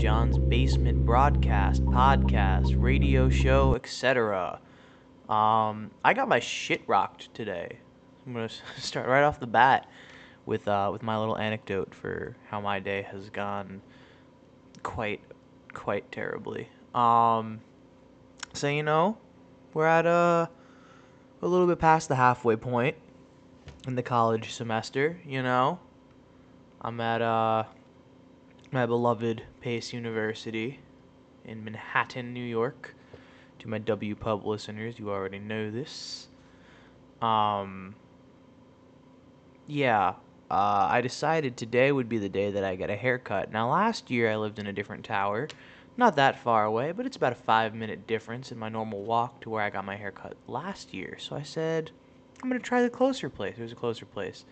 Jon's Basement Broadcast, podcast, radio show, etc. Um, I got my shit rocked today. I'm gonna start right off the bat with uh, with my little anecdote for how my day has gone quite quite terribly. Um, so you know, we're at a a little bit past the halfway point in the college semester. You know, I'm at uh my beloved Pace University in Manhattan, New York. To my W Pub listeners, you already know this. Um, yeah, uh, I decided today would be the day that I get a haircut. Now, last year I lived in a different tower, not that far away, but it's about a five minute difference in my normal walk to where I got my haircut last year. So I said, I'm gonna try the closer place. There's a closer place.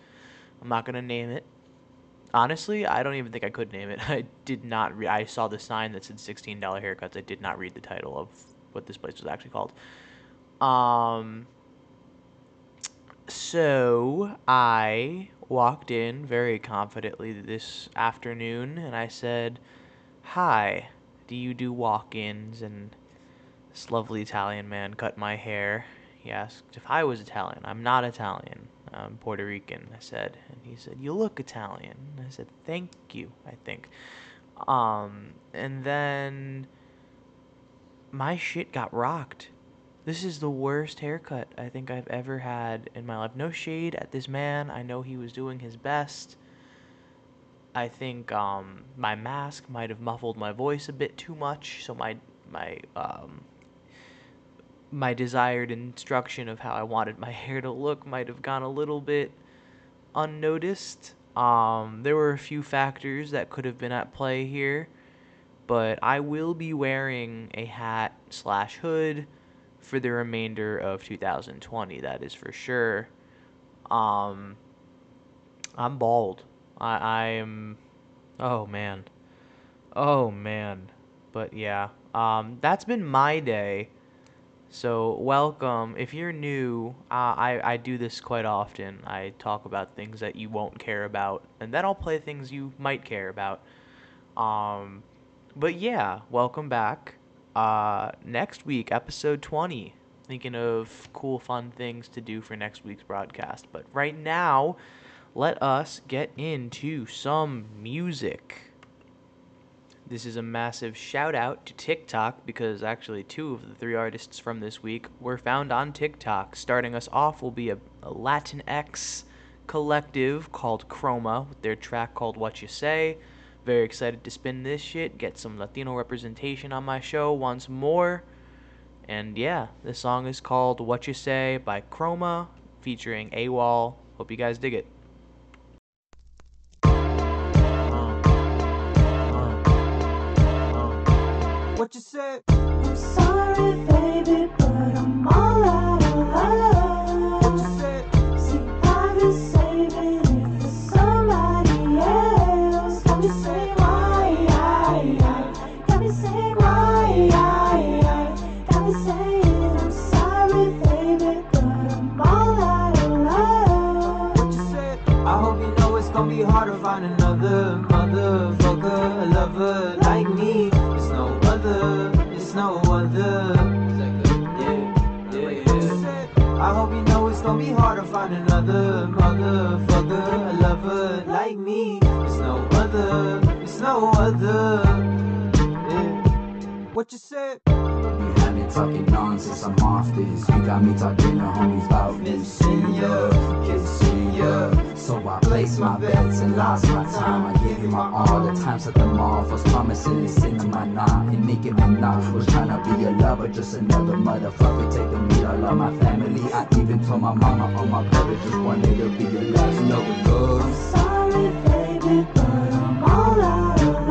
I'm not gonna name it. Honestly, I don't even think I could name it. I did not. Re- I saw the sign that said $16 haircuts. I did not read the title of what this place was actually called. Um. So I walked in very confidently this afternoon, and I said, "Hi, do you do walk-ins?" And this lovely Italian man cut my hair. He asked if I was Italian. I'm not Italian. I'm Puerto Rican, I said. And he said, You look Italian. And I said, Thank you, I think. Um, and then my shit got rocked. This is the worst haircut I think I've ever had in my life. No shade at this man. I know he was doing his best. I think um, my mask might have muffled my voice a bit too much, so my my um, my desired instruction of how I wanted my hair to look might have gone a little bit unnoticed. Um, there were a few factors that could have been at play here, but I will be wearing a hat slash hood for the remainder of 2020. That is for sure. Um, I'm bald. I I am. Oh man. Oh man. But yeah. Um, that's been my day. So, welcome. If you're new, uh, I, I do this quite often. I talk about things that you won't care about, and then I'll play things you might care about. Um, but yeah, welcome back. Uh, next week, episode 20. Thinking of cool, fun things to do for next week's broadcast. But right now, let us get into some music. This is a massive shout out to TikTok because actually two of the three artists from this week were found on TikTok. Starting us off will be a, a Latinx collective called Chroma with their track called What You Say. Very excited to spin this shit, get some Latino representation on my show once more. And yeah, this song is called What You Say by Chroma featuring AWOL. Hope you guys dig it. What you no other. Yeah. What you said? You had me talking nonsense, I'm off this. You got me talking to homies about missing ya, kissing ya. So I placed my bets and lost my time. I gave you my all the times at the mall. Was promising to send my knot and Nicki Minaj was trying to be a lover, just another motherfucker. Take the meat, I love my family. I even told my mama on my brother just wanted to be your last no I'm love. sorry, baby, but I'm all out of love. What you said? See, I've been saving it for somebody else. Got me saying why, I, I. Got me saying why, I, I. Got me saying I'm sorry, baby, but I'm all out of love.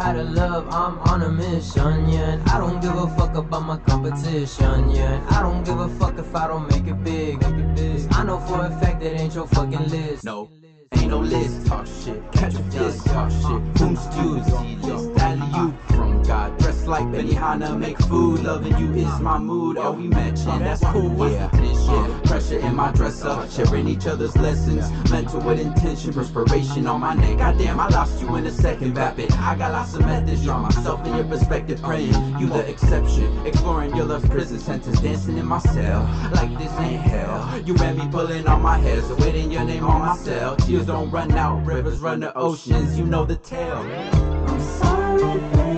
Out of love, I'm on a mission, yeah. And I don't give a fuck about my competition, yeah. And I don't give a fuck if I don't make it big. Make it big. 'Cause I know for a fact that ain't your fucking list. No, ain't no list. Talk shit, catch a fist. Talk shit, whom stews? Style you uh, from God. Dressed like Benihana, make food. Loving you is my mood. Are we matching? That's cool. Yeah, yeah. Pressure in my dresser, sharing each other's lessons. Mental with intention, perspiration on my neck. Goddamn, I lost you in a second. Vapid. I got lots of methods. Draw myself in your perspective, praying you the exception. Exploring your love's prison sentence, dancing in my cell. Like this ain't hell. You had me pulling on my hair, so waiting your name on my cell. Tears don't run out, rivers run to oceans. You know the tale. I'm sorry,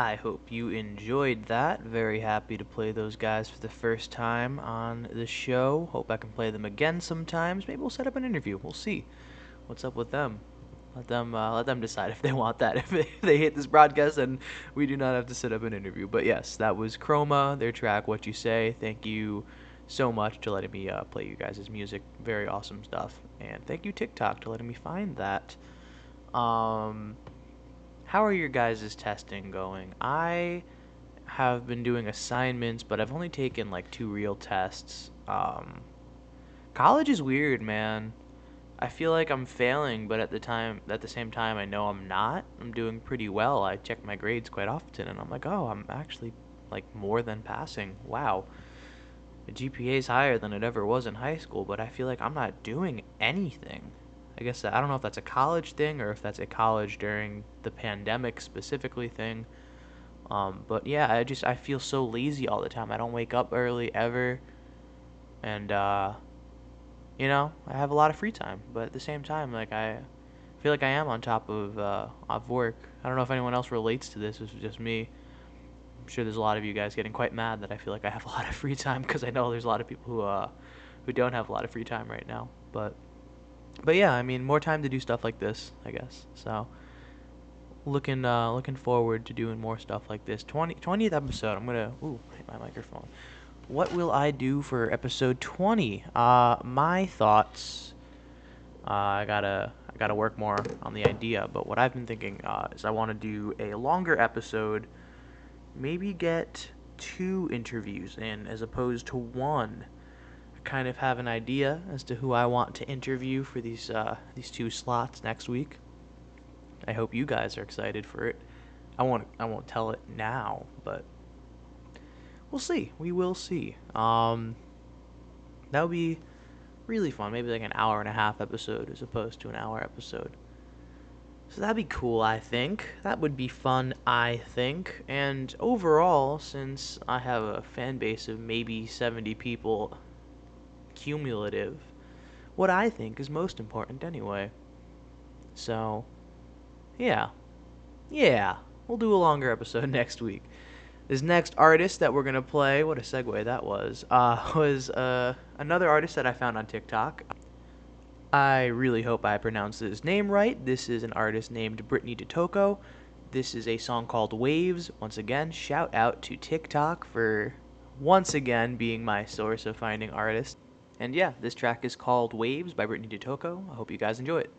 I hope you enjoyed that. Very happy to play those guys for the first time on the show. Hope I can play them again sometimes. Maybe we'll set up an interview. We'll see what's up with them. Let them uh, let them decide if they want that. If they, hate this broadcast, then we do not have to set up an interview. But yes, that was Chroma, their track "What You Say." Thank you so much to letting me uh, play you guys' music. Very awesome stuff. And thank you TikTok to letting me find that. Um, how are your guys' testing going? I have been doing assignments, but I've only taken like two real tests. Um, college is weird, man. I feel like I'm failing, but at the time, at the same time, I know I'm not. I'm doing pretty well. I check my grades quite often, and I'm like, oh, I'm actually like more than passing. Wow. The GPA is higher than it ever was in high school, but I feel like I'm not doing anything. I guess I don't know if that's a college thing or if that's a college during the pandemic specifically thing. Um, but yeah, I just I feel so lazy all the time. I don't wake up early ever, and uh, you know I have a lot of free time. But at the same time, like I feel like I am on top of uh, of work. I don't know if anyone else relates to this. Is just me. I'm sure there's a lot of you guys getting quite mad that I feel like I have a lot of free time because I know there's a lot of people who uh who don't have a lot of free time right now. But but yeah, I mean, more time to do stuff like this, I guess. So, looking uh, looking forward to doing more stuff like this. 20, 20th episode. I'm gonna ooh hit my microphone. What will I do for episode 20? Uh, my thoughts. Uh, I gotta I gotta work more on the idea, but what I've been thinking uh, is I want to do a longer episode. Maybe get two interviews in as opposed to one kind of have an idea as to who I want to interview for these uh, these two slots next week. I hope you guys are excited for it. I won't I won't tell it now, but we'll see. We will see. Um, that would be really fun. Maybe like an hour and a half episode as opposed to an hour episode. So that'd be cool, I think. That would be fun, I think. And overall, since I have a fan base of maybe 70 people cumulative, what I think is most important anyway. So, yeah. Yeah, we'll do a longer episode next week. This next artist that we're gonna play, what a segue that was, uh, was uh, another artist that I found on TikTok. I really hope I pronounced his name right. This is an artist named Britney DiTocco. This is a song called Waves. Once again, shout out to TikTok for once again being my source of finding artists. And yeah, this track is called Waves by Britney DiTocco. I hope you guys enjoy it.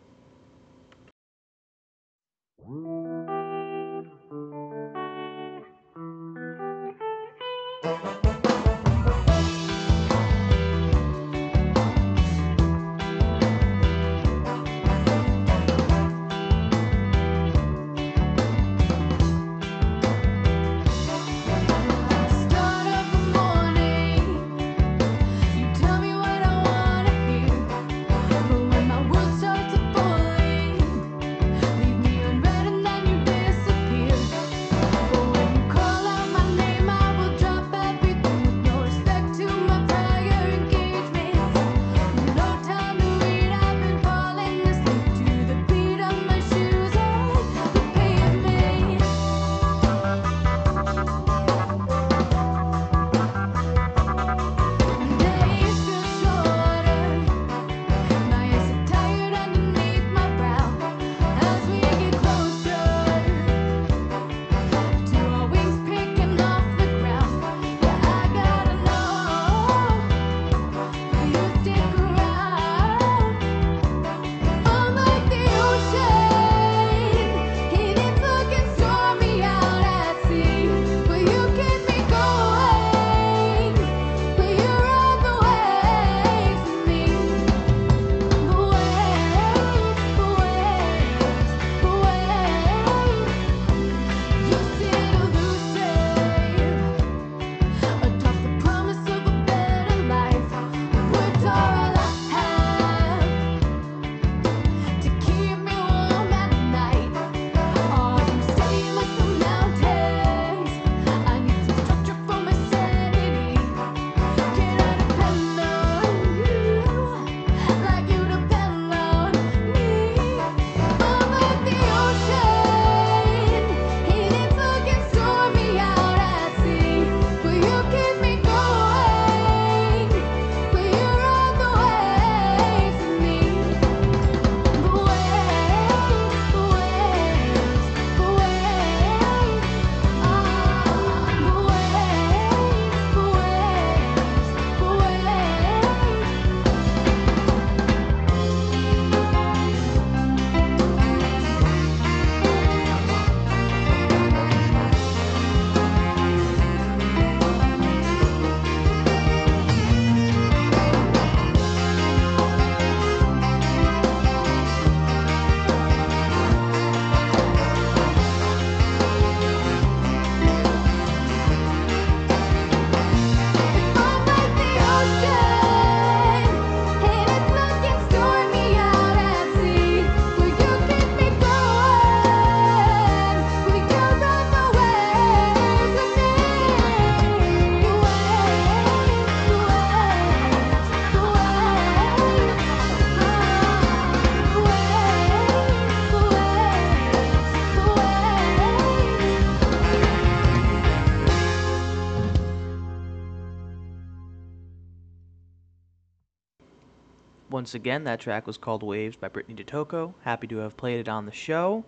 Once again, that track was called Waves by Britney DiTocco. Happy to have played it on the show.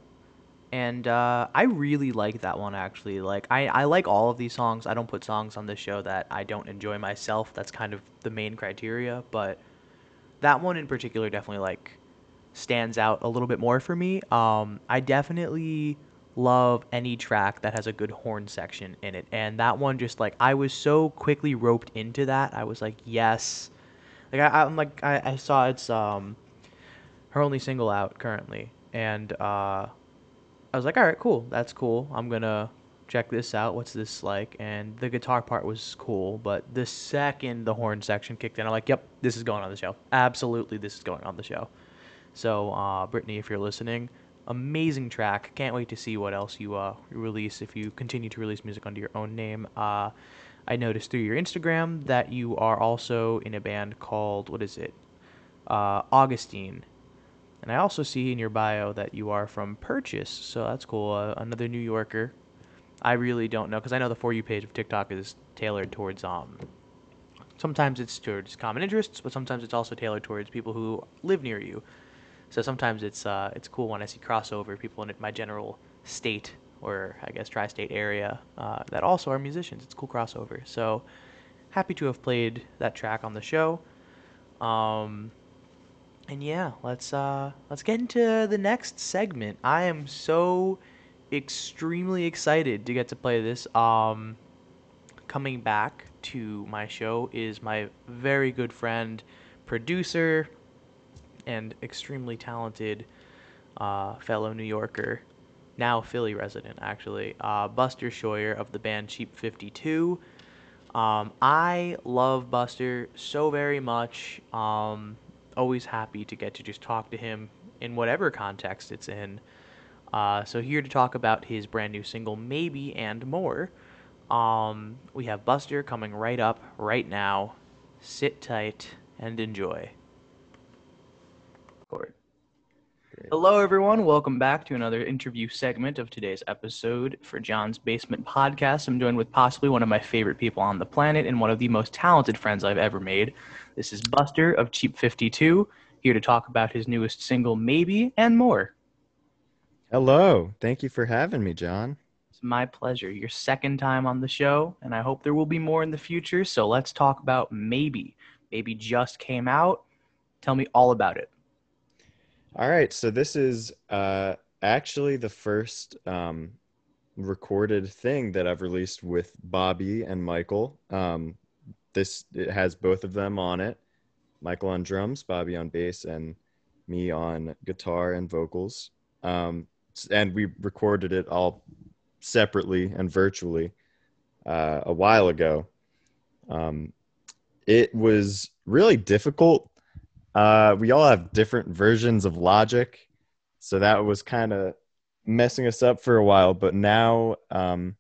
And uh, I really like that one actually. Like I, I like all of these songs. I don't put songs on this show that I don't enjoy myself. That's kind of the main criteria. But that one in particular definitely like stands out a little bit more for me. Um, I definitely love any track that has a good horn section in it, and that one just like I was so quickly roped into that. I was like, yes, like I, I'm like I, I saw it's um her only single out currently, and uh, I was like, all right, cool, that's cool. I'm gonna check this out. What's this like? And the guitar part was cool, but the second the horn section kicked in, I'm like, yep, this is going on the show. Absolutely, this is going on the show. So, uh, Britney, if you're listening, amazing track. Can't wait to see what else you uh, release if you continue to release music under your own name. Uh, I noticed through your Instagram that you are also in a band called, what is it? Uh, Augustine. And I also see in your bio that you are from Purchase, so that's cool. Uh, another New Yorker. I really don't know because I know the For You page of TikTok is tailored towards um. Sometimes it's towards common interests, but sometimes it's also tailored towards people who live near you. So sometimes it's uh, it's cool when I see crossover people in my general state or I guess tri-state area uh, that also are musicians. It's cool crossover. So happy to have played that track on the show. Um, and yeah, let's uh, let's get into the next segment. I am so extremely excited to get to play this. Um, coming back to my show is my very good friend, producer, and extremely talented uh, fellow New Yorker, now Philly resident actually, uh, Buster Schuer of the band Cheap 52. Um, I love Buster so very much. Um, always happy to get to just talk to him in whatever context it's in. Uh, so here to talk about his brand new single, Maybe and more. Um, we have Buster coming right up right now. Sit tight and enjoy. Hello, everyone. Welcome back to another interview segment of today's episode for Jon's Basement Podcast. I'm joined with possibly one of my favorite people on the planet and one of the most talented friends I've ever made. This is Buster of Cheap 52, here to talk about his newest single, Maybe, and more. Hello. Thank you for having me, John. It's my pleasure. Your second time on the show, and I hope there will be more in the future. So let's talk about Maybe. Maybe just came out. Tell me all about it. All right. So this is uh, actually the first um, recorded thing that I've released with Bobby and Michael. Um, this it has both of them on it. Michael on drums, Bobby on bass, and me on guitar and vocals. Um, and we recorded it all separately and virtually uh, a while ago. Um, it was really difficult uh, we all have different versions of Logic, so that was kind of messing us up for a while. But now, um,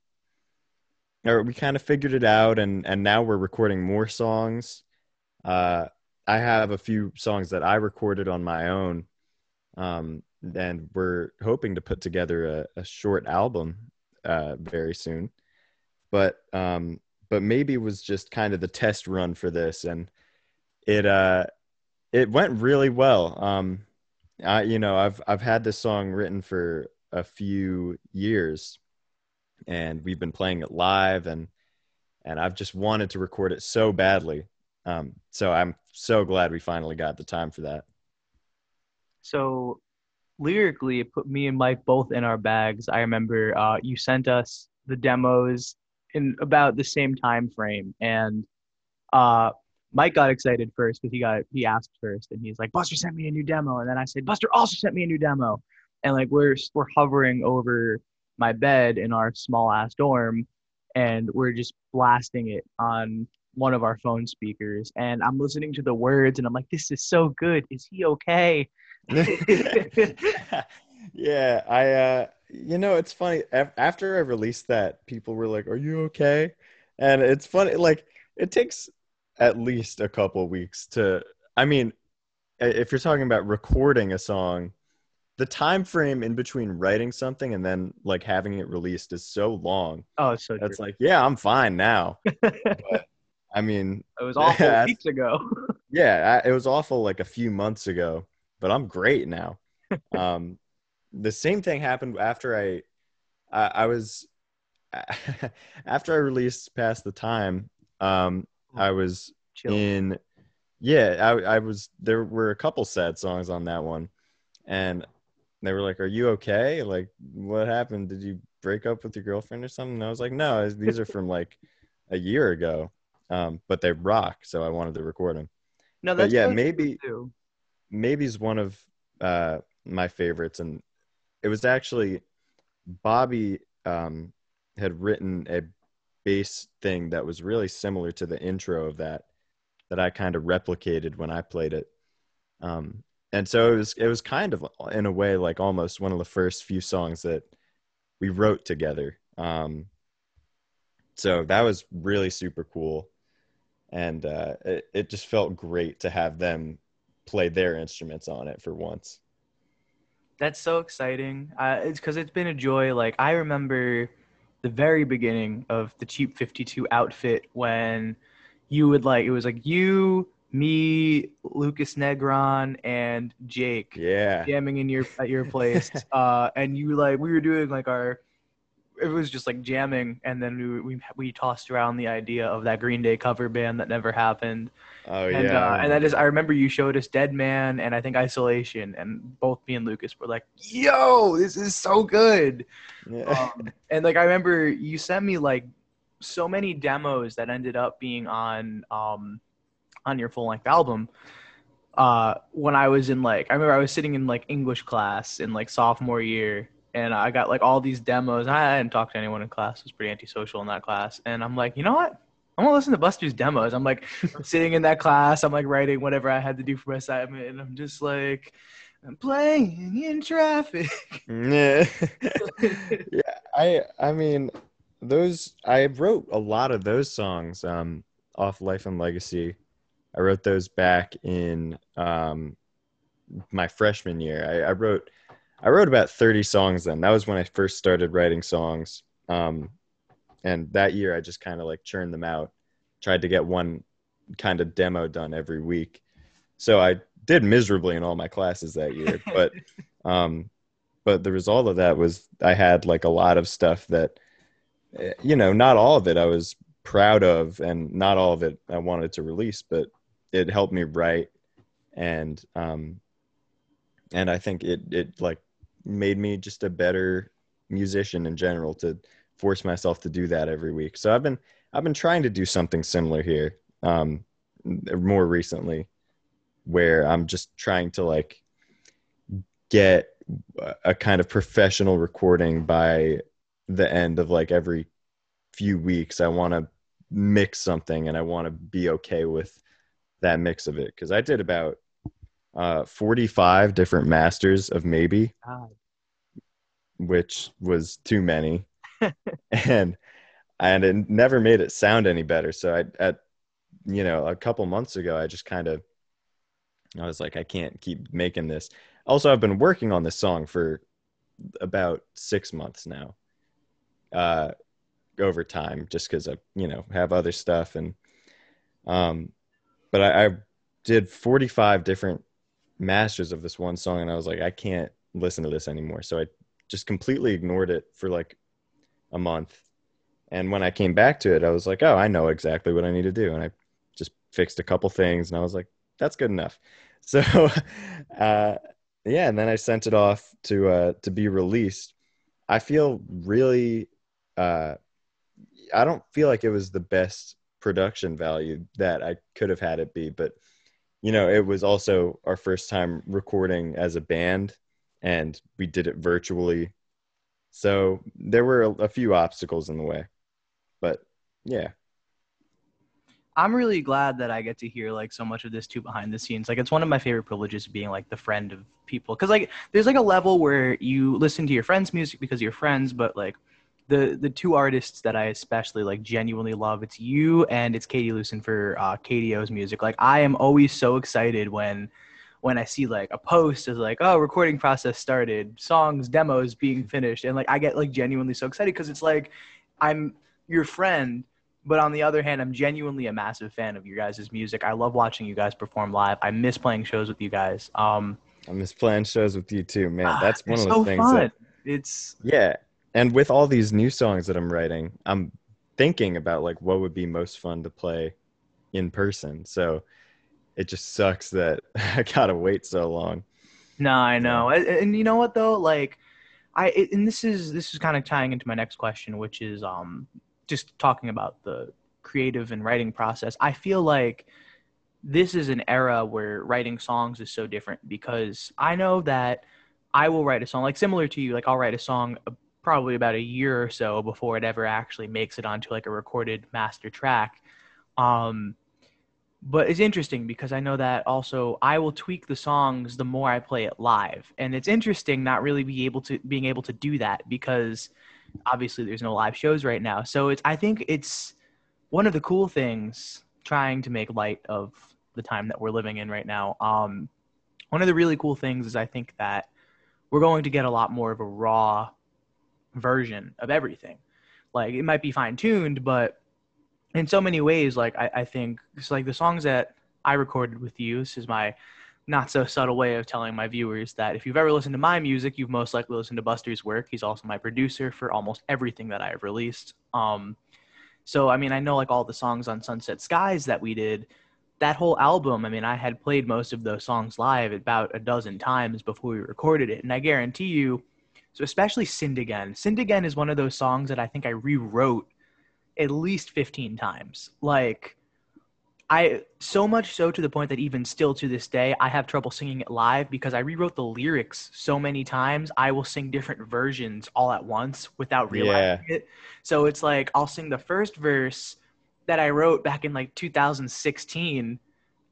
or we kind of figured it out, and and now we're recording more songs. Uh, I have a few songs that I recorded on my own, um, and we're hoping to put together a, a short album uh, very soon. But um, but maybe it was just kind of the test run for this, and it uh it went really well. Um, I, you know, I've I've had this song written for a few years, and we've been playing it live, and and I've just wanted to record it so badly. Um, so I'm so glad we finally got the time for that. So lyrically, it put me and Mike both in our bags. I remember uh, you sent us the demos in about the same time frame, and uh, Mike got excited first because he got he asked first, and he's like, "Buster sent me a new demo," and then I said, "Buster also sent me a new demo," and like we're we're hovering over my bed in our small ass dorm, and we're just blasting it on one of our phone speakers, and I'm listening to the words, and I'm like, "This is so good. Is he okay?" yeah, I uh you know, it's funny after I released that, people were like, "Are you okay?" And it's funny like it takes at least a couple weeks to I mean, if you're talking about recording a song, the time frame in between writing something and then like having it released is so long. Oh, it's so That's true. like, yeah, I'm fine now. But I mean, it was awful Yeah. weeks ago. yeah, I, it was awful like a few months ago, but I'm great now. um, the same thing happened after I, I, I was, after I released past the time. Um, I was Chill. in, yeah, I, I was. There were a couple sad songs on that one, and they were like, "Are you okay? Like, what happened? Did you break up with your girlfriend or something?" And I was like, "No, these are from like a year ago." Um, but they rock, so I wanted to record them. no, but that's yeah, really maybe- too. maybe's one of uh my favorites and it was actually bobby um had written a bass thing that was really similar to the intro of that that i kind of replicated when i played it um and so it was it was kind of in a way like almost one of the first few songs that we wrote together um so that was really super cool and uh it, it just felt great to have them play their instruments on it for once. That's so exciting. Uh, it's because it's been a joy. Like I remember the very beginning of the Cheap Fifty Two outfit when you would like it was like you, me, Lucas Negron, and Jake Yeah. jamming in your at your place. uh, and you like we were doing like our it was just like jamming, and then we we we tossed around the idea of that Green Day cover band that never happened. Oh and yeah. uh, and that is I remember you showed us Dead Man and I think Isolation and both me and Lucas were like, "Yo, this is so good." Yeah. Um, and like I remember you sent me like so many demos that ended up being on um on your full length album. Uh, when I was in like I remember I was sitting in like English class in like sophomore year and I got like all these demos. I didn't talk to anyone in class. I was pretty antisocial in that class. And I'm like, you know what? I'm gonna listen to Buster's demos. I'm like sitting in that class. I'm like writing whatever I had to do for my assignment, and I'm just like, I'm playing in traffic. yeah. yeah. I I mean those I wrote a lot of those songs um off Life and Legacy. I wrote those back in um my freshman year. I, I wrote I wrote about 30 songs then. That was when I first started writing songs. Um and that year I just kind of like churned them out. Tried to get one kind of demo done every week. So I did miserably in all my classes that year, but um but the result of that was I had like a lot of stuff that eh, you know, not all of it I was proud of and not all of it I wanted to release, but it helped me write and um and I think it it like made me just a better musician in general to force myself to do that every week. So I've been I've been trying to do something similar here um more recently where I'm just trying to like get a kind of professional recording by the end of like every few weeks. I want to mix something and I want to be okay with that mix of it because I did about uh, 45 different masters of maybe, which was too many, and and it never made it sound any better. So I at you know a couple months ago, I just kind of I was like, I can't keep making this. Also, I've been working on this song for about six months now, uh, over time, just because I you know have other stuff and um, but I, I did 45 different masters of this one song and I was like, I can't listen to this anymore. So I just completely ignored it for like a month. And when I came back to it, I was like, oh, I know exactly what I need to do. And I just fixed a couple things and I was like, that's good enough. So, uh, yeah. And then I sent it off to, uh, to be released. I feel really, uh, I don't feel like it was the best production value that I could have had it be, but you know, it was also our first time recording as a band and we did it virtually. So there were a, a few obstacles in the way. But yeah. I'm really glad that I get to hear like so much of this too behind the scenes. Like it's one of my favorite privileges being like the friend of people cuz like there's like a level where you listen to your friends' music because you're friends, but like the the two artists that I especially like genuinely love, it's you and it's Katie Lucen for uh KDO's music. Like I am always so excited when when I see like a post is like, oh, recording process started, songs, demos being finished, and like I get like genuinely so excited because it's like I'm your friend but on the other hand, I'm genuinely a massive fan of your guys' music. I love watching you guys perform live. I miss playing shows with you guys. Um, I miss playing shows with you too, man. That's one of the so things fun. that It's Yeah. And with all these new songs that I'm writing, I'm thinking about like what would be most fun to play in person. So it just sucks that I gotta wait so long. No, I know. And, and you know what though? Like I and this is this is kind of tying into my next question, which is um just talking about the creative and writing process. I feel like this is an era where writing songs is so different because I know that I will write a song like similar to you, like I'll write a song probably about a year or so before it ever actually makes it onto like a recorded master track. Um but it's interesting because I know that also I will tweak the songs the more I play it live. And it's interesting not really be able to being able to do that because obviously there's no live shows right now. So it's I think it's one of the cool things trying to make light of the time that we're living in right now. Um one of the really cool things is I think that we're going to get a lot more of a raw version of everything. Like it might be fine tuned, but in so many ways, like I, I think it's like the songs that I recorded with you. This is my not so subtle way of telling my viewers that if you've ever listened to my music, you've most likely listened to Buster's work. He's also my producer for almost everything that I have released. Um, so I mean, I know like all the songs on Sunset Skies that we did. That whole album, I mean, I had played most of those songs live about a dozen times before we recorded it, and I guarantee you, so especially "Sinned Again." "Sinned Again" is one of those songs that I think I rewrote at least 15 times. Like I so much so to the point that even still to this day I have trouble singing it live because I rewrote the lyrics so many times. I will sing different versions all at once without realizing it. So it's like I'll sing the first verse that I wrote back in like 2016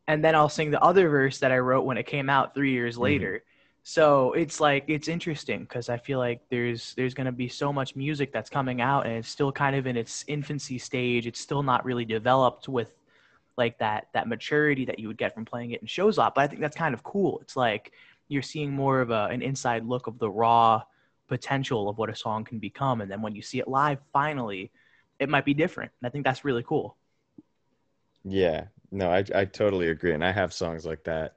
and then I'll sing the other verse that I wrote when it came out 3 years mm-hmm. later. So it's like it's interesting because I feel like there's there's gonna be so much music that's coming out and it's still kind of in its infancy stage. It's still not really developed with like that that maturity that you would get from playing it in shows lot. But I think that's kind of cool. It's like you're seeing more of a, an inside look of the raw potential of what a song can become, and then when you see it live, finally, it might be different. And I think that's really cool. Yeah, no, I I totally agree, and I have songs like that.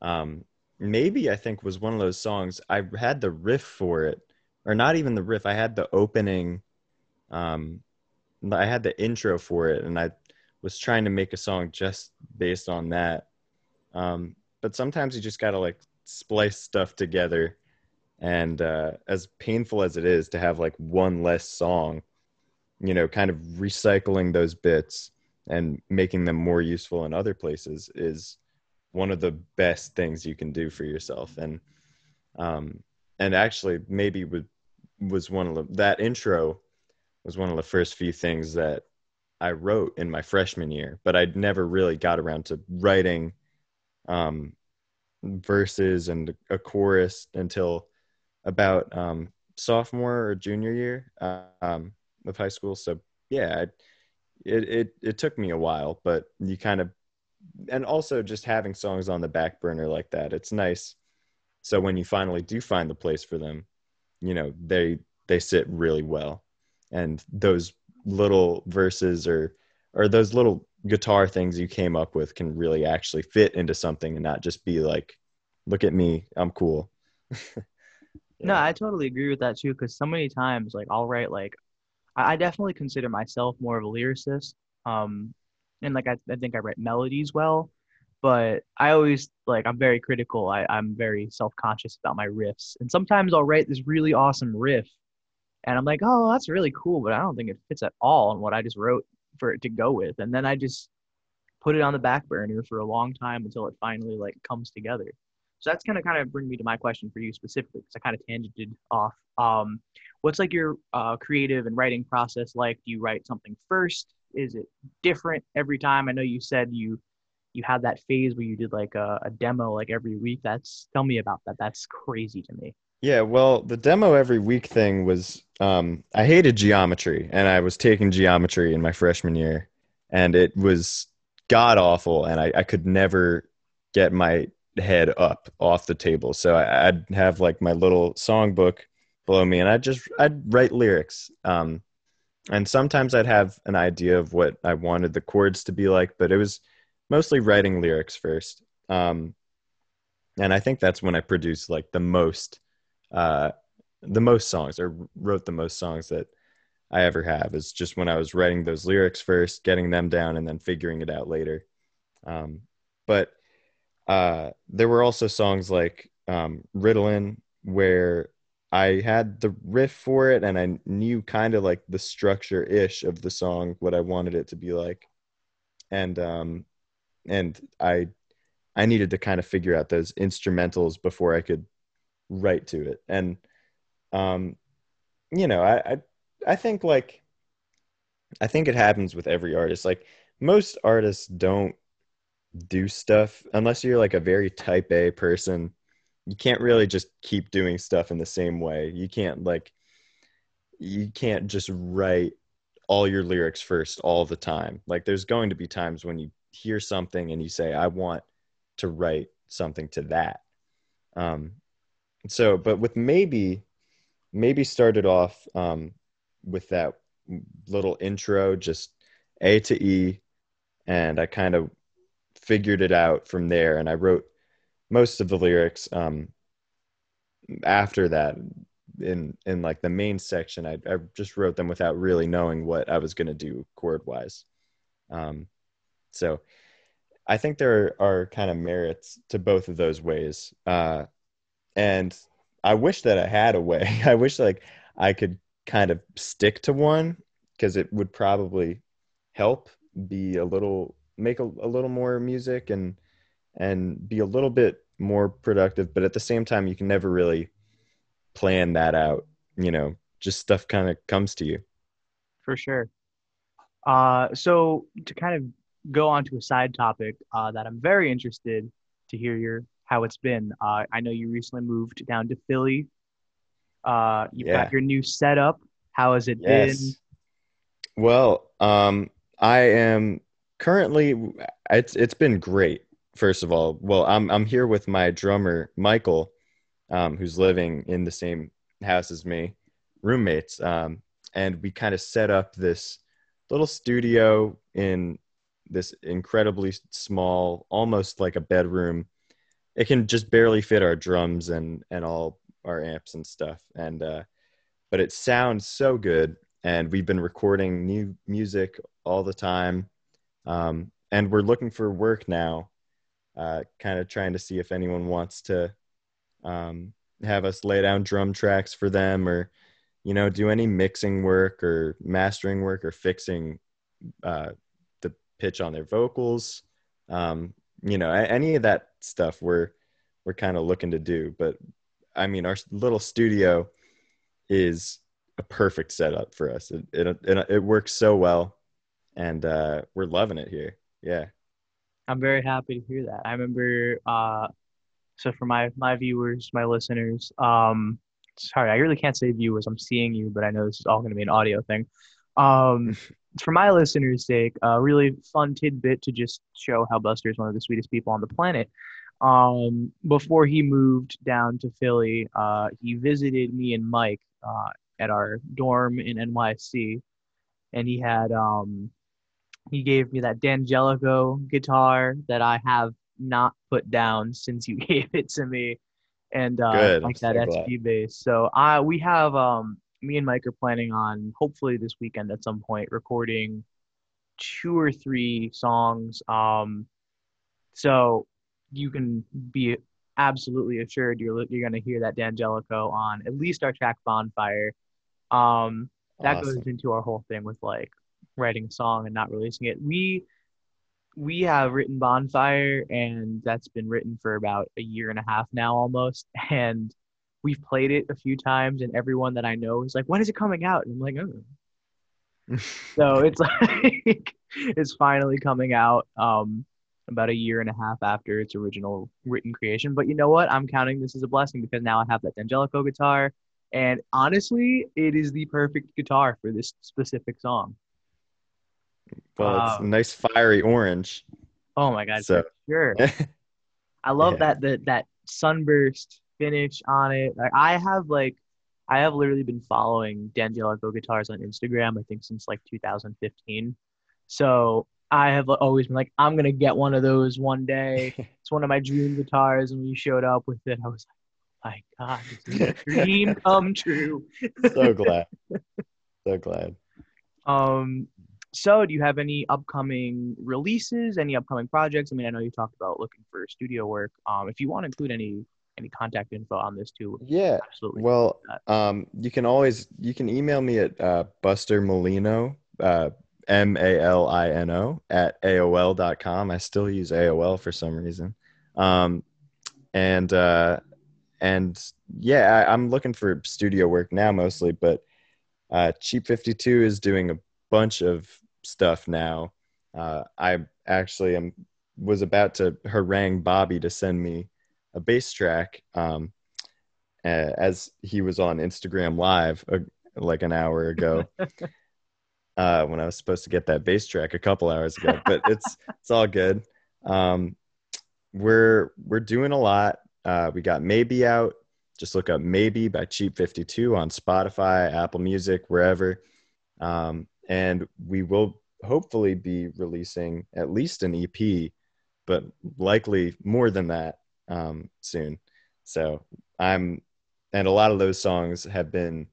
Um, maybe I think was one of those songs I had the riff for it, or not even the riff. I had the opening, um, I had the intro for it, and I was trying to make a song just based on that. Um, but sometimes you just gotta like splice stuff together, and uh, as painful as it is to have like one less song, you know, kind of recycling those bits and making them more useful in other places is one of the best things you can do for yourself. And um and actually maybe would was one of the that intro was one of the first few things that I wrote in my freshman year but I'd never really got around to writing um verses and a chorus until about um sophomore or junior year um of high school. So yeah it, it it took me a while but you kind of and also just having songs on the back burner like that it's nice so when you finally do find the place for them you know they they sit really well and those little verses or or those little guitar things you came up with can really actually fit into something and not just be like look at me i'm cool No, I totally agree with that too. Because so many times, like I'll write like I, I definitely consider myself more of a lyricist. Um, and like I, I think I write melodies well, but I always like I'm very critical. I, I'm very self conscious about my riffs, and sometimes I'll write this really awesome riff, and I'm like, oh, that's really cool, but I don't think it fits at all on what I just wrote for it to go with, and then I just put it on the back burner for a long time until it finally like comes together. So that's gonna kind of bring me to my question for you specifically, because I kind of tangented off. Um, what's like your uh, creative and writing process like? Do you write something first? Is it different every time? I know you said you you had that phase where you did like a, a demo like every week. That's tell me about that. That's crazy to me. Yeah, well, the demo every week thing was um, I hated geometry, and I was taking geometry in my freshman year, and it was god awful, and I, I could never get my head up off the table. So I, I'd have like my little songbook below me, and I'd just I'd write lyrics. Um, and sometimes I'd have an idea of what I wanted the chords to be like, but it was mostly writing lyrics first. Um, and I think that's when I produced like the most, uh, the most songs or wrote the most songs that I ever have is just when I was writing those lyrics first, getting them down, and then figuring it out later. Um, but uh, there were also songs like um, Ritalin where I had the riff for it and I knew kind of like the structure ish of the song, what I wanted it to be like. And um, and I I needed to kind of figure out those instrumentals before I could write to it. And um, you know, I, I I think like I think it happens with every artist. Like most artists don't do stuff unless you're like a very type A person. You can't really just keep doing stuff in the same way. You can't like you can't just write all your lyrics first all the time. Like there's going to be times when you hear something and you say I want to write something to that. Um so but with maybe maybe started off um with that little intro just A to E and I kind of figured it out from there and I wrote most of the lyrics um after that in in like the main section I, I just wrote them without really knowing what I was going to do chord wise um so I think there are kind of merits to both of those ways uh and I wish that I had a way. I wish like I could kind of stick to one because it would probably help be a little make a, a little more music and and be a little bit more productive but at the same time you can never really plan that out you know just stuff kind of comes to you for sure. Uh, so to kind of go on to a side topic uh, that I'm very interested to hear your how it's been. Uh, I know you recently moved down to Philly. Uh, you've Yeah. got your new setup. How has it been yes well um i am currently it's it's been great first of all well i'm i'm here with my drummer michael um who's living in the same house as me roommates um and we kind of set up this little studio in this incredibly small almost like a bedroom. It can just barely fit our drums and and all our amps and stuff and uh but it sounds so good and we've been recording new music all the time um, and we're looking for work now uh, kind of trying to see if anyone wants to um, have us lay down drum tracks for them or you know do any mixing work or mastering work or fixing uh, the pitch on their vocals um, you know any of that stuff we're we're kind of looking to do but i mean our little studio is a perfect setup for us. It it it, it works so well, and uh, we're loving it here. Yeah, I'm very happy to hear that. I remember, uh, so for my my viewers, my listeners, um, sorry, I really can't say viewers. I'm seeing you, but I know this is all going to be an audio thing. Um, for my listeners' sake, a really fun tidbit to just show how Buster is one of the sweetest people on the planet. Um, before he moved down to Philly, uh, he visited me and Mike uh, at our dorm in NYC, and he had um, he gave me that D'Angelico guitar that I have not put down since you gave it to me, and uh, Good, like I'm that so. SP bass. So I we have um, me and Mike are planning on hopefully this weekend at some point recording two or three songs. Um, so you can be absolutely assured you're you're gonna hear that D'Angelico on at least our track Bonfire. Um, that Awesome. goes into our whole thing with like writing a song and not releasing it. We we have written Bonfire and that's been written for about a year and a half now almost. And we've played it a few times and everyone that I know is like, when is it coming out? And I'm like, oh. So it's like it's finally coming out um about a year and a half after its original written creation. But you know what? I'm counting this as a blessing because now I have that D'Angelico guitar. And honestly, it is the perfect guitar for this specific song. Well, it's Wow. nice fiery orange. Oh my god, So- sure. I love Yeah. that that that sunburst finish on it. Like I have like I have literally been following D'Angelico Guitars on Instagram, I think since like 2015. So I have always been like, I'm gonna get one of those one day. It's one of my dream guitars, and when you showed up with it, I was like, my God, this is a dream come true. so glad. So glad. Um, so do you have any upcoming releases, any upcoming projects? I mean, I know you talked about looking for studio work. Um, if you want to include any any contact info on this too, Yeah. absolutely. Well, um, you can always you can email me at uh, Buster Malino, uh, M A L I N O at AOL.com. I still use AOL for some reason. Um, and uh, and yeah, I, I'm looking for studio work now mostly, but uh, Cheap 52 is doing a bunch of stuff now. Uh, I actually am was about to harangue Bobby to send me a bass track. Um, uh, as he was on Instagram Live uh, like an hour ago uh, when I was supposed to get that bass track a couple hours ago. But it's it's all good. Um, we're we're doing a lot. Uh, we got Maybe out. Just look up Maybe by Cheap Fifty Two on Spotify, Apple Music, wherever. Um, and we will hopefully be releasing at least an EP, but likely more than that um, soon. So I'm, and a lot of those songs have been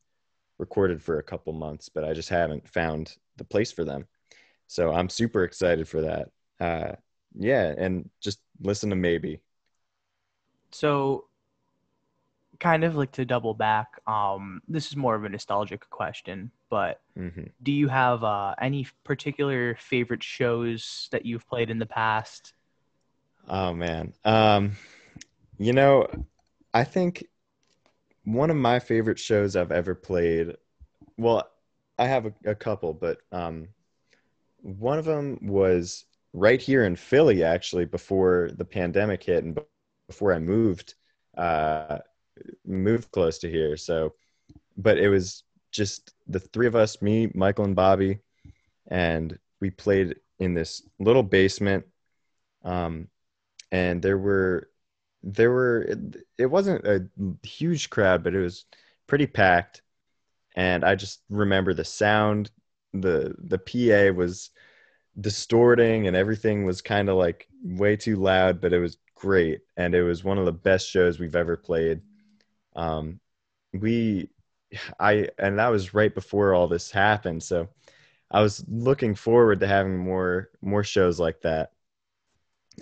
recorded for a couple months, but I just haven't found the place for them. So I'm super excited for that. Uh, yeah, and just listen to maybe. So, kind of like to double back, um, this is more of a nostalgic question, but hmm do you have uh, any particular favorite shows that you've played in the past? Oh man, um, you know, I think one of my favorite shows I've ever played. Well, I have a, a couple, but um, one of them was right here in Philly, actually, before the pandemic hit and before I moved, uh, moved close to here. So, but it was just the three of us, me, Michael, and Bobby, and we played in this little basement. Um, and there were there were it, it wasn't a huge crowd, but it was pretty packed. And I just remember the sound, the the PA was distorting and everything was kind of like way too loud, but it was great. And it was one of the best shows we've ever played. Um, we, I, and that was right before all this happened. So I was looking forward to having more, more shows like that.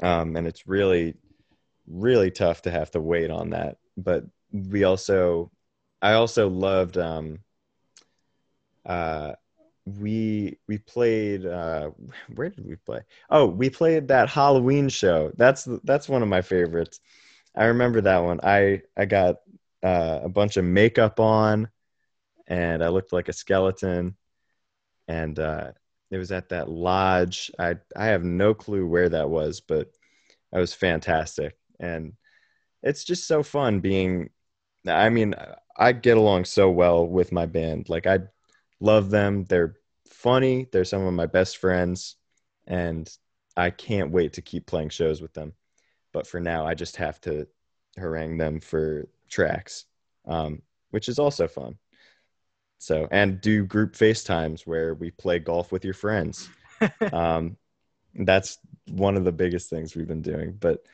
Um, and it's really, really tough to have to wait on that. But we also, I also loved, um, uh, we we played uh where did we play oh we played that halloween show that's that's one of my favorites i remember that one i i got uh, a bunch of makeup on and i looked like a skeleton and uh it was at that lodge i i have no clue where that was but that was fantastic and it's just so fun being i mean i get along so well with my band like i love them. They're funny. They're some of my best friends, and I can't wait to keep playing shows with them. But for now, I just have to harangue them for tracks, um, which is also fun. So, and do group FaceTimes where we play golf with your friends. um, that's one of the biggest things we've been doing. But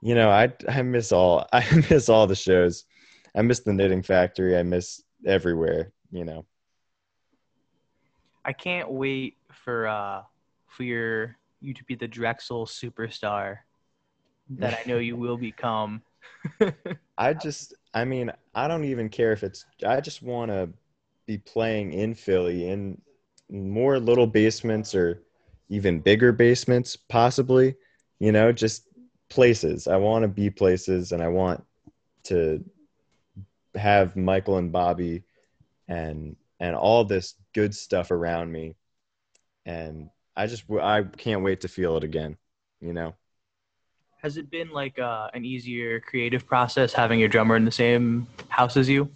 you know, I I miss all I miss all the shows. I miss the knitting factory. I miss everywhere. You know. I can't wait for uh for your you to be the Drexel superstar that I know you will become. I just, I mean, I don't even care if it's, I just want to be playing in Philly in more little basements or even bigger basements, possibly, you know, just places. I want to be places and I want to have Michael and Bobby and, and all this good stuff around me. And I just, I can't wait to feel it again, you know? Has it been like uh, an easier creative process having your drummer in the same house as you?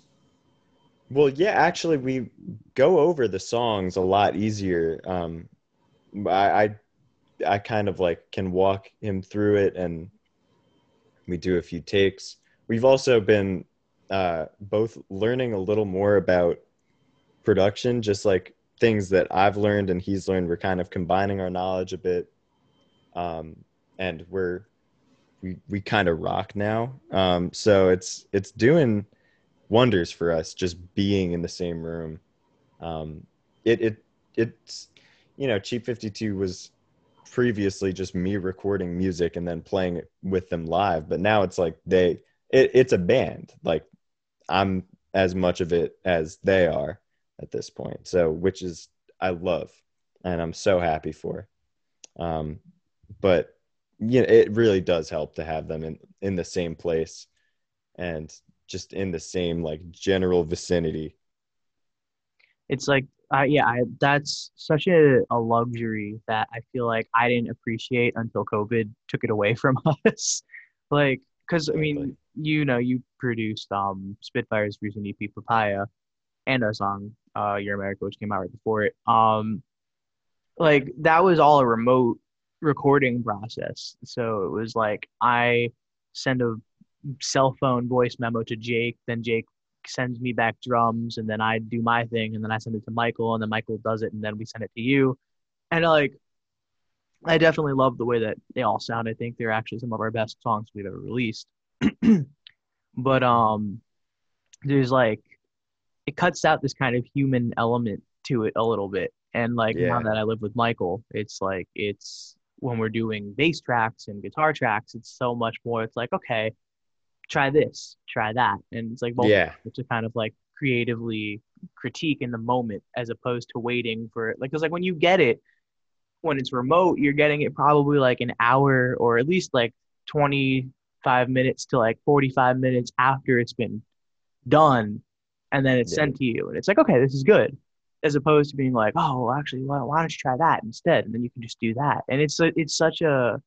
Well, yeah, actually, we go over the songs a lot easier. Um, I, I, I kind of like can walk him through it, and we do a few takes. We've also been uh, both learning a little more about production, just like things that I've learned and he's learned. We're kind of combining our knowledge a bit, um, and we're we we kind of rock now. Um, so it's it's doing wonders for us just being in the same room. Um, it it it's you know, Cheap Fifty Two was previously just me recording music and then playing it with them live, but now it's like they it, it's a band. Like I'm as much of it as they are at this point. So which is I love and I'm so happy for. Um, but you know, it really does help to have them in in the same place and just in the same like general vicinity. it's like uh, yeah I, that's such a, a luxury that i feel like i didn't appreciate until covid took it away from us. Like because i mean you know you produced um Spitphyre's recent ep papaya and a song uh your america which came out right before it. Um like that was all a remote recording process. So it was like i send a cell phone voice memo to jake then jake sends me back drums and then I do my thing and then I send it to Michael and then Michael does it and then we send it to you. And like I definitely love the way that they all sound. I think they're actually some of our best songs we've ever released. but um there's like it cuts out this kind of human element to it a little bit. And like now that I live with Michael, it's like it's when we're doing bass tracks and guitar tracks, it's so much more it's like, okay, try this, try that. And it's like both Yeah. to kind of like creatively critique in the moment as opposed to waiting for it. like because like when you get it when it's remote you're getting it probably like an hour or at least like 25 minutes to like 45 minutes after it's been done and then it's Yeah. sent to you and it's like okay this is good as opposed to being like oh well, actually why, why don't you try that instead and then you can just do that and it's it's such a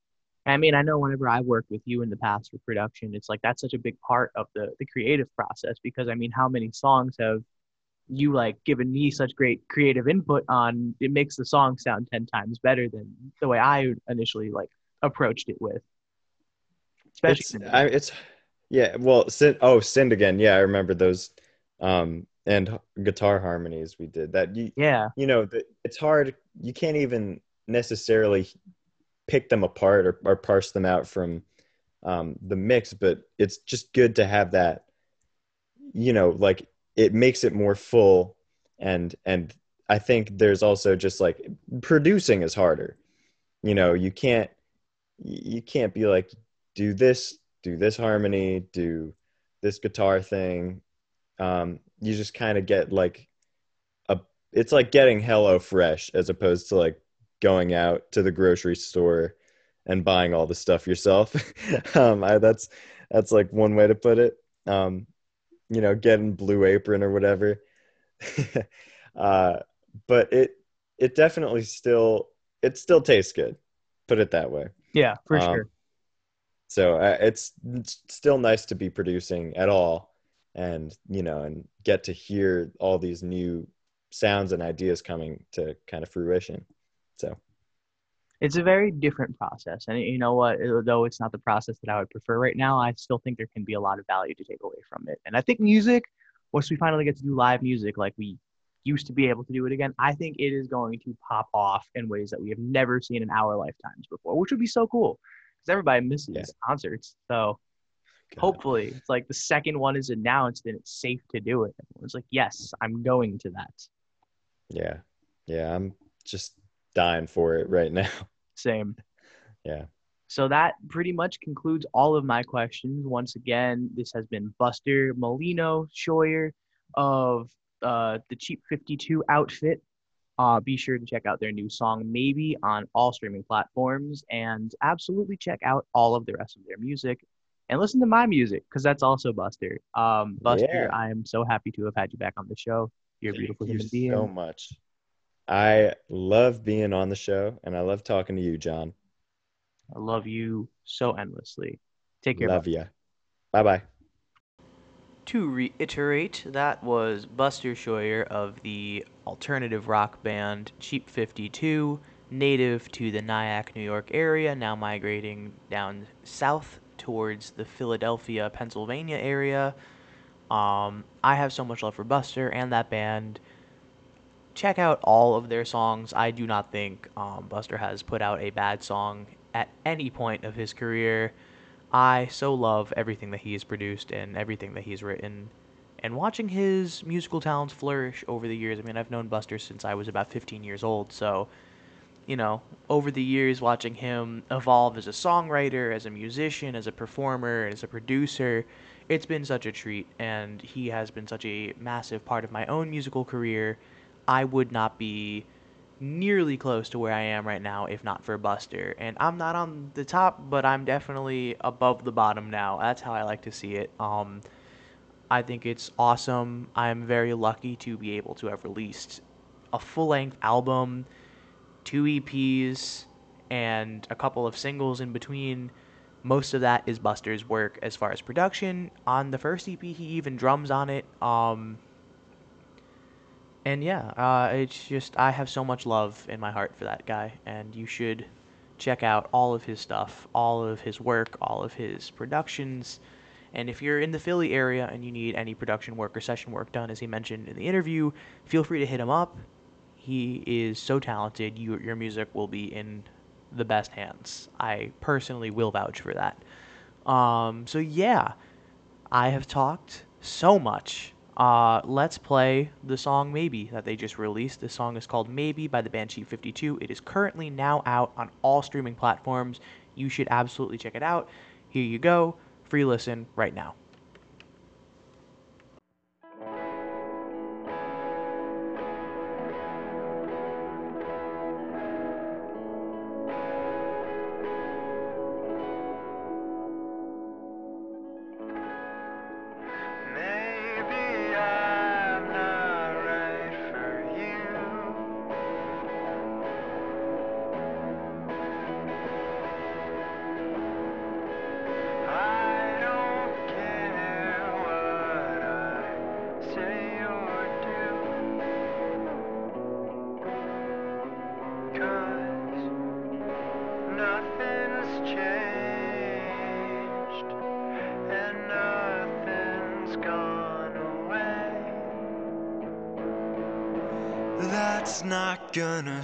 I mean, I know whenever I've worked with you in the past for production, it's like that's such a big part of the the creative process because I mean, how many songs have you like given me such great creative input on? It makes the song sound ten times better than the way I initially like approached it with. Especially It's I, it's yeah. Well, sin, oh, sinned again. Yeah, I remember those, um, and guitar harmonies we did. That you yeah, you know the, it's hard. You can't even necessarily pick them apart or, or parse them out from um, the mix, but it's just good to have that. You know, like it makes it more full, and and I think there's also just like producing is harder. You know, you can't you can't be like do this do this harmony do this guitar thing um you just kind of get like a it's like getting hello fresh as opposed to like going out to the grocery store and buying all the stuff yourself. Um I, that's that's like one way to put it. Um you know getting blue apron or whatever. Uh but it it definitely still it still tastes good put it that way. Yeah, for Um, sure. so uh, it's, it's still nice to be producing at all and you know and get to hear all these new sounds and ideas coming to kind of fruition so It's a very different process, and you know what? Though it's not the process that I would prefer right now, I still think there can be a lot of value to take away from it. And I think music, once we finally get to do live music like we used to be able to do it again, I think it is going to pop off in ways that we have never seen in our lifetimes before, which would be so cool because everybody misses Yeah. concerts. So God. hopefully, it's like the second one is announced and it's safe to do it. It's like, yes, I'm going to that. yeah yeah i'm just dying for it right now Same. yeah So that pretty much concludes all of my questions. Once again, this has been Buster Malino Schuer of uh, the Cheap 52 outfit. Uh, be sure to check out their new song, Maybe, on all streaming platforms, and absolutely check out all of the rest of their music and listen to my music because that's also Buster. Um, Buster, Yeah. I am so happy to have had you back on the show. You're a beautiful Thank human you being. so much i love being on the show and i love talking to you Jon I love you so endlessly. Take care. love ya bye bye To reiterate, that was Buster Schuer of the alternative rock band Cheap 52, native to the Nyack, New York area, now migrating down south towards the Philadelphia, Pennsylvania area. Um, I have so much love for Buster and that band. Check out all of their songs. I do not think um, Buster has put out a bad song at any point of his career. I so love everything that he has produced and everything that he's written. And watching his musical talents flourish over the years. I mean, I've known Buster since I was about 15 years old, so you know, over the years, watching him evolve as a songwriter, as a musician, as a performer, as a producer, it's been such a treat. And he has been such a massive part of my own musical career. I would not be nearly close to where I am right now if not for Buster. And I'm not on the top, but I'm definitely above the bottom now. That's how I like to see it. Um, I think it's awesome. I'm very lucky to be able to have released a full length album two EPs, and a couple of singles in between. Most of that is Buster's work as far as production. On the first EP, he even drums on it. Um, and yeah, uh, it's just I have so much love in my heart for that guy, and you should check out all of his stuff, all of his work, all of his productions. And if you're in the Philly area and you need any production work or session work done, as he mentioned in the interview, feel free to hit him up. He is so talented. You, your music will be in the best hands. I personally will vouch for that. Um, so yeah, I have talked so much. Uh, let's play the song Maybe that they just released. This song is called Maybe by the band Cheap 52. It is currently now out on all streaming platforms. You should absolutely check it out. Here you go. Free listen right now.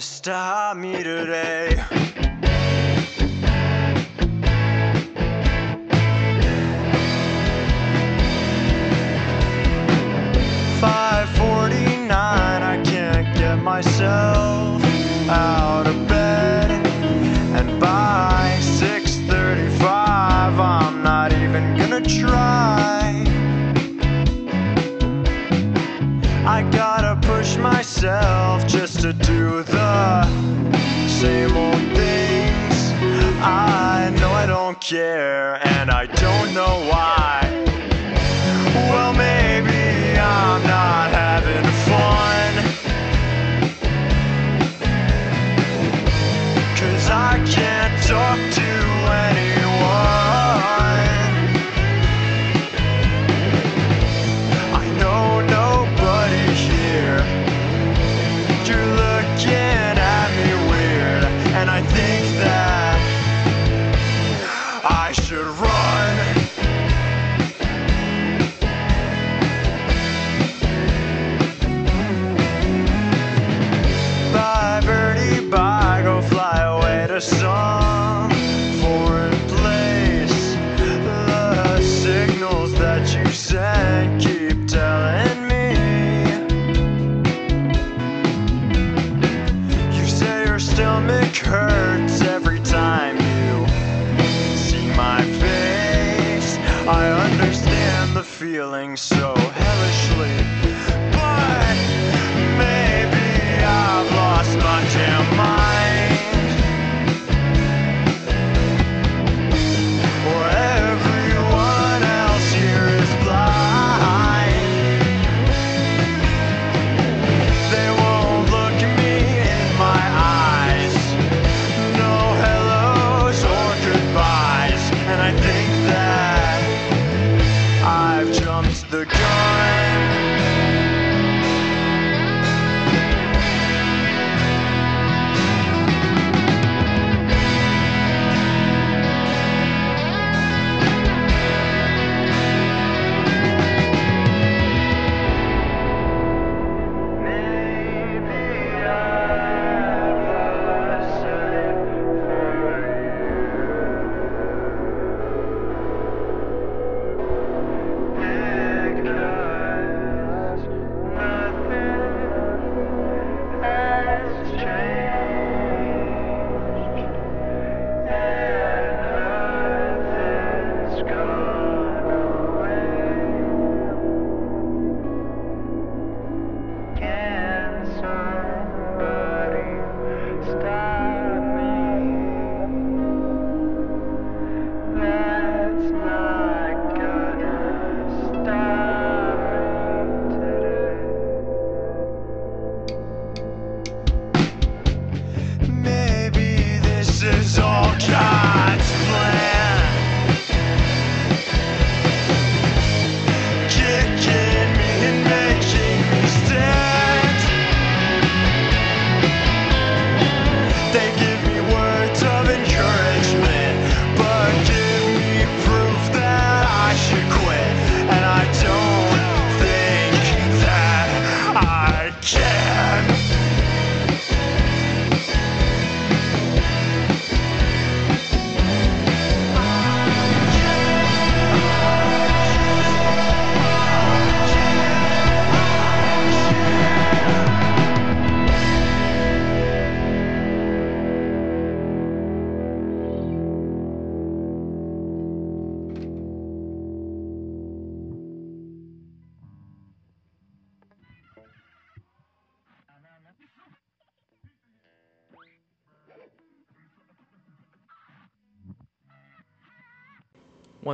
Gonna talk to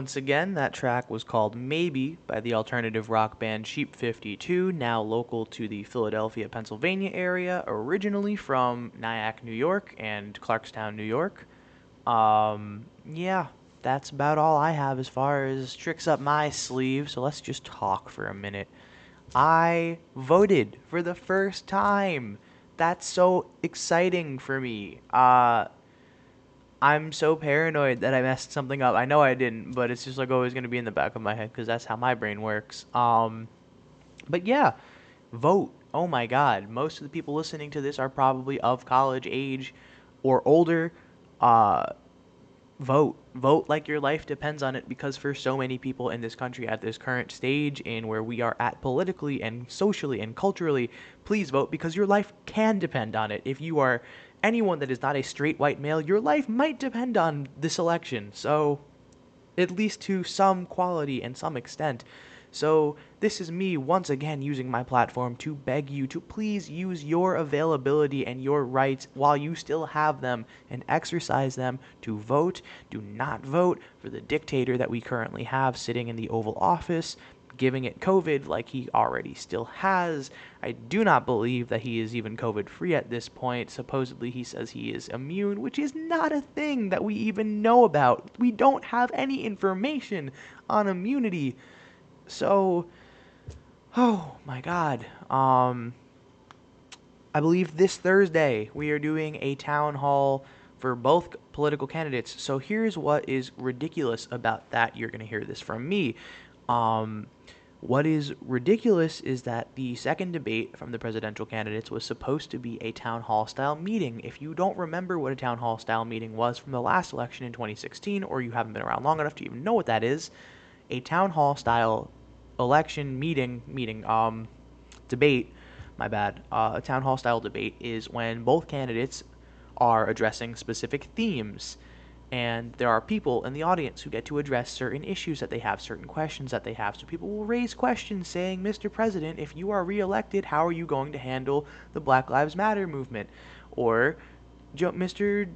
Once again, that track was called Maybe by the alternative rock band Cheap 52, now local to the Philadelphia, Pennsylvania area, originally from Nyack, New York and Clarkstown, New York. Um, yeah, that's about all I have as far as tricks up my sleeve, so let's just talk for a minute. I voted for the first time. That's so exciting for me. Uh, I'm so paranoid that I messed something up. I know I didn't, but it's just like always going to be in the back of my head because that's how my brain works. Um, but yeah, vote. Oh my God. Most of the people listening to this are probably of college age or older. Uh, vote. Vote like your life depends on it because for so many people in this country at this current stage and where we are at politically and socially and culturally, please vote because your life can depend on it. If you are anyone that is not a straight white male, your life might depend on this election. So, at least to some quality and some extent. So, this is me once again using my platform to beg you to please use your availability and your rights while you still have them and exercise them to vote. Do not vote for the dictator that we currently have sitting in the Oval Office giving it COVID like he already still has. I do not believe that he is even COVID free at this point. Supposedly, he says he is immune, which is not a thing that we even know about. We don't have any information on immunity. So, oh my god. Um, I believe this Thursday we are doing a town hall for both political candidates. So here's what is ridiculous about that. You're going to hear this from me. Um, what is ridiculous is that the second debate from the presidential candidates was supposed to be a town hall style meeting. If you don't remember what a town hall style meeting was from the last election in 2016, or you haven't been around long enough to even know what that is, a town hall style election meeting, meeting, um, debate, my bad, uh, a town hall style debate is when both candidates are addressing specific themes and there are people in the audience who get to address certain issues that they have, certain questions that they have. So people will raise questions saying, Mr. President, if you are reelected, how are you going to handle the Black Lives Matter movement? Or, Mr.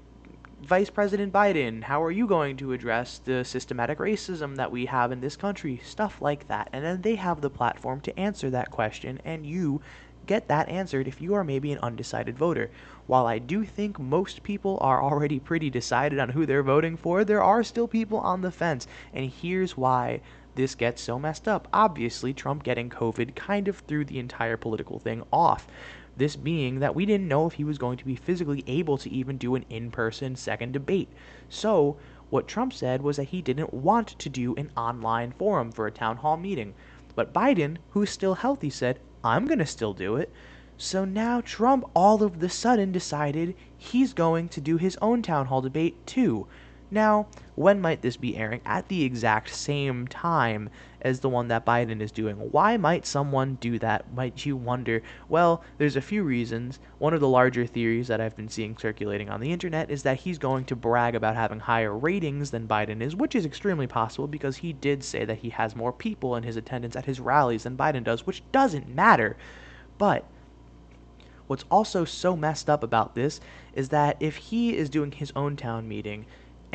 Vice President Biden, how are you going to address the systematic racism that we have in this country? Stuff like that. And then they have the platform to answer that question, and you get that answered if you are maybe an undecided voter. While I do think most people are already pretty decided on who they're voting for, there are still people on the fence. And here's why this gets so messed up. Obviously, Trump getting COVID kind of threw the entire political thing off. This being that we didn't know if he was going to be physically able to even do an in person second debate. So, what Trump said was that he didn't want to do an online forum for a town hall meeting. But Biden, who's still healthy, said, I'm going to still do it. So now Trump all of the sudden decided he's going to do his own town hall debate too. Now, when might this be airing? At the exact same time as the one that Biden is doing. Why might someone do that? Might you wonder? Well, there's a few reasons. One of the larger theories that I've been seeing circulating on the internet is that he's going to brag about having higher ratings than Biden is, which is extremely possible because he did say that he has more people in his attendance at his rallies than Biden does, which doesn't matter. But What's also so messed up about this is that if he is doing his own town meeting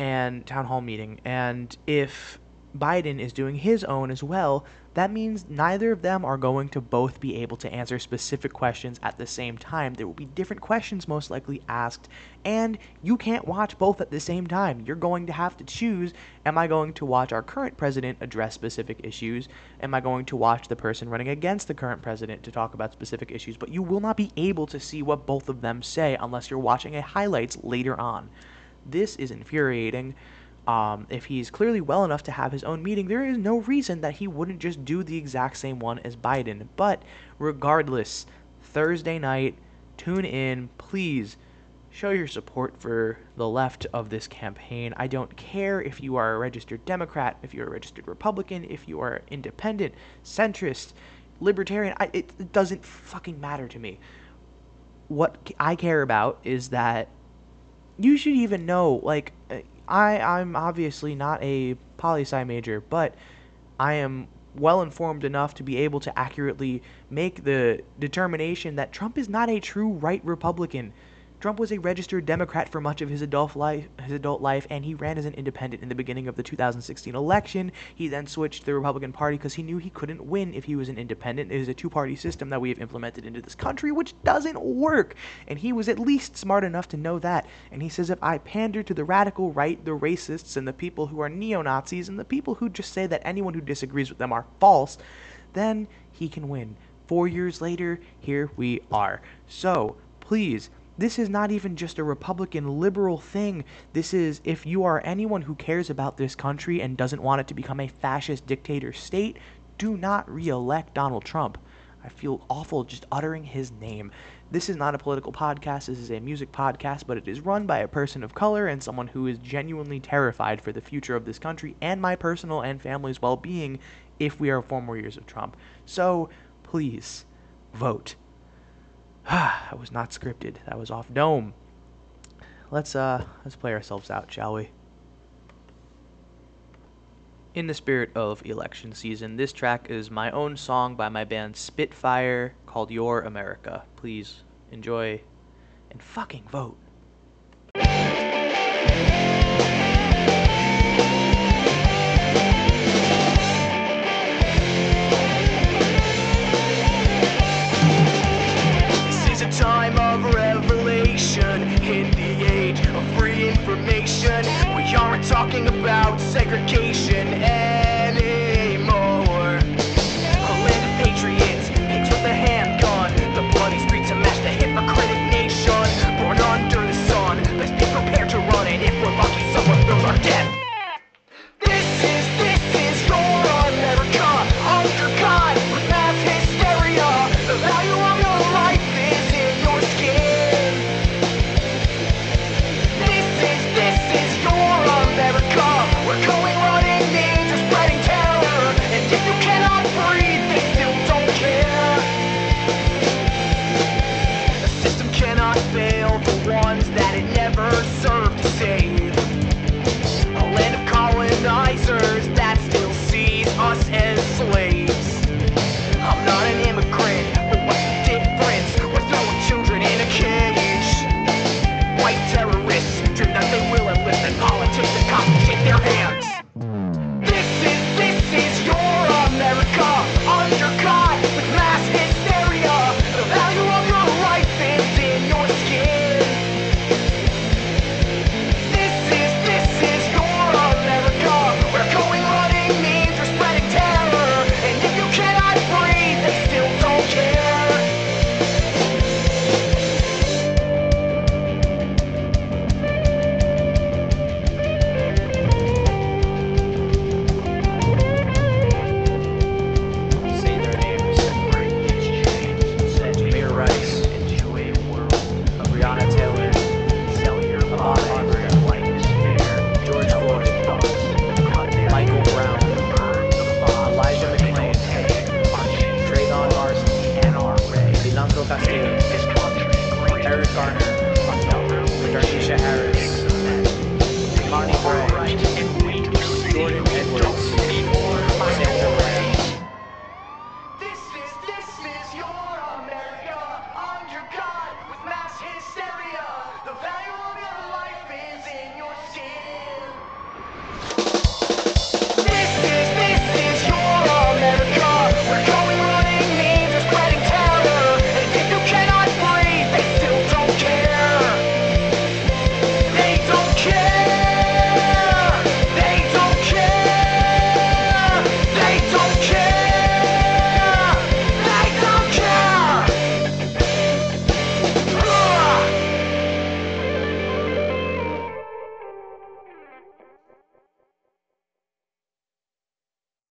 and town hall meeting, and if Biden is doing his own as well, that means neither of them are going to both be able to answer specific questions at the same time. There will be different questions most likely asked, and you can't watch both at the same time. You're going to have to choose am I going to watch our current president address specific issues? Am I going to watch the person running against the current president to talk about specific issues? But you will not be able to see what both of them say unless you're watching a highlights later on. This is infuriating. Um, if he's clearly well enough to have his own meeting, there is no reason that he wouldn't just do the exact same one as Biden. But regardless, Thursday night, tune in. Please show your support for the left of this campaign. I don't care if you are a registered Democrat, if you're a registered Republican, if you are independent, centrist, libertarian. I, it, it doesn't fucking matter to me. What I care about is that you should even know, like, uh, I I'm obviously not a poli sci major, but I am well informed enough to be able to accurately make the determination that Trump is not a true right Republican. Trump was a registered Democrat for much of his adult life, his adult life, and he ran as an independent in the beginning of the 2016 election. He then switched to the Republican Party because he knew he couldn't win if he was an independent. It is a two-party system that we have implemented into this country, which doesn't work. And he was at least smart enough to know that. And he says, if I pander to the radical right, the racists, and the people who are neo-Nazis, and the people who just say that anyone who disagrees with them are false, then he can win. Four years later, here we are. So, please, this is not even just a Republican liberal thing. This is if you are anyone who cares about this country and doesn't want it to become a fascist dictator state, do not re elect Donald Trump. I feel awful just uttering his name. This is not a political podcast, this is a music podcast, but it is run by a person of color and someone who is genuinely terrified for the future of this country and my personal and family's well being if we are four more years of Trump. So please vote. That was not scripted. That was off dome. Let's uh let's play ourselves out, shall we? In the spirit of election season, this track is my own song by my band Spitphyre called Your America. Please enjoy and fucking vote. Aren't talking about segregation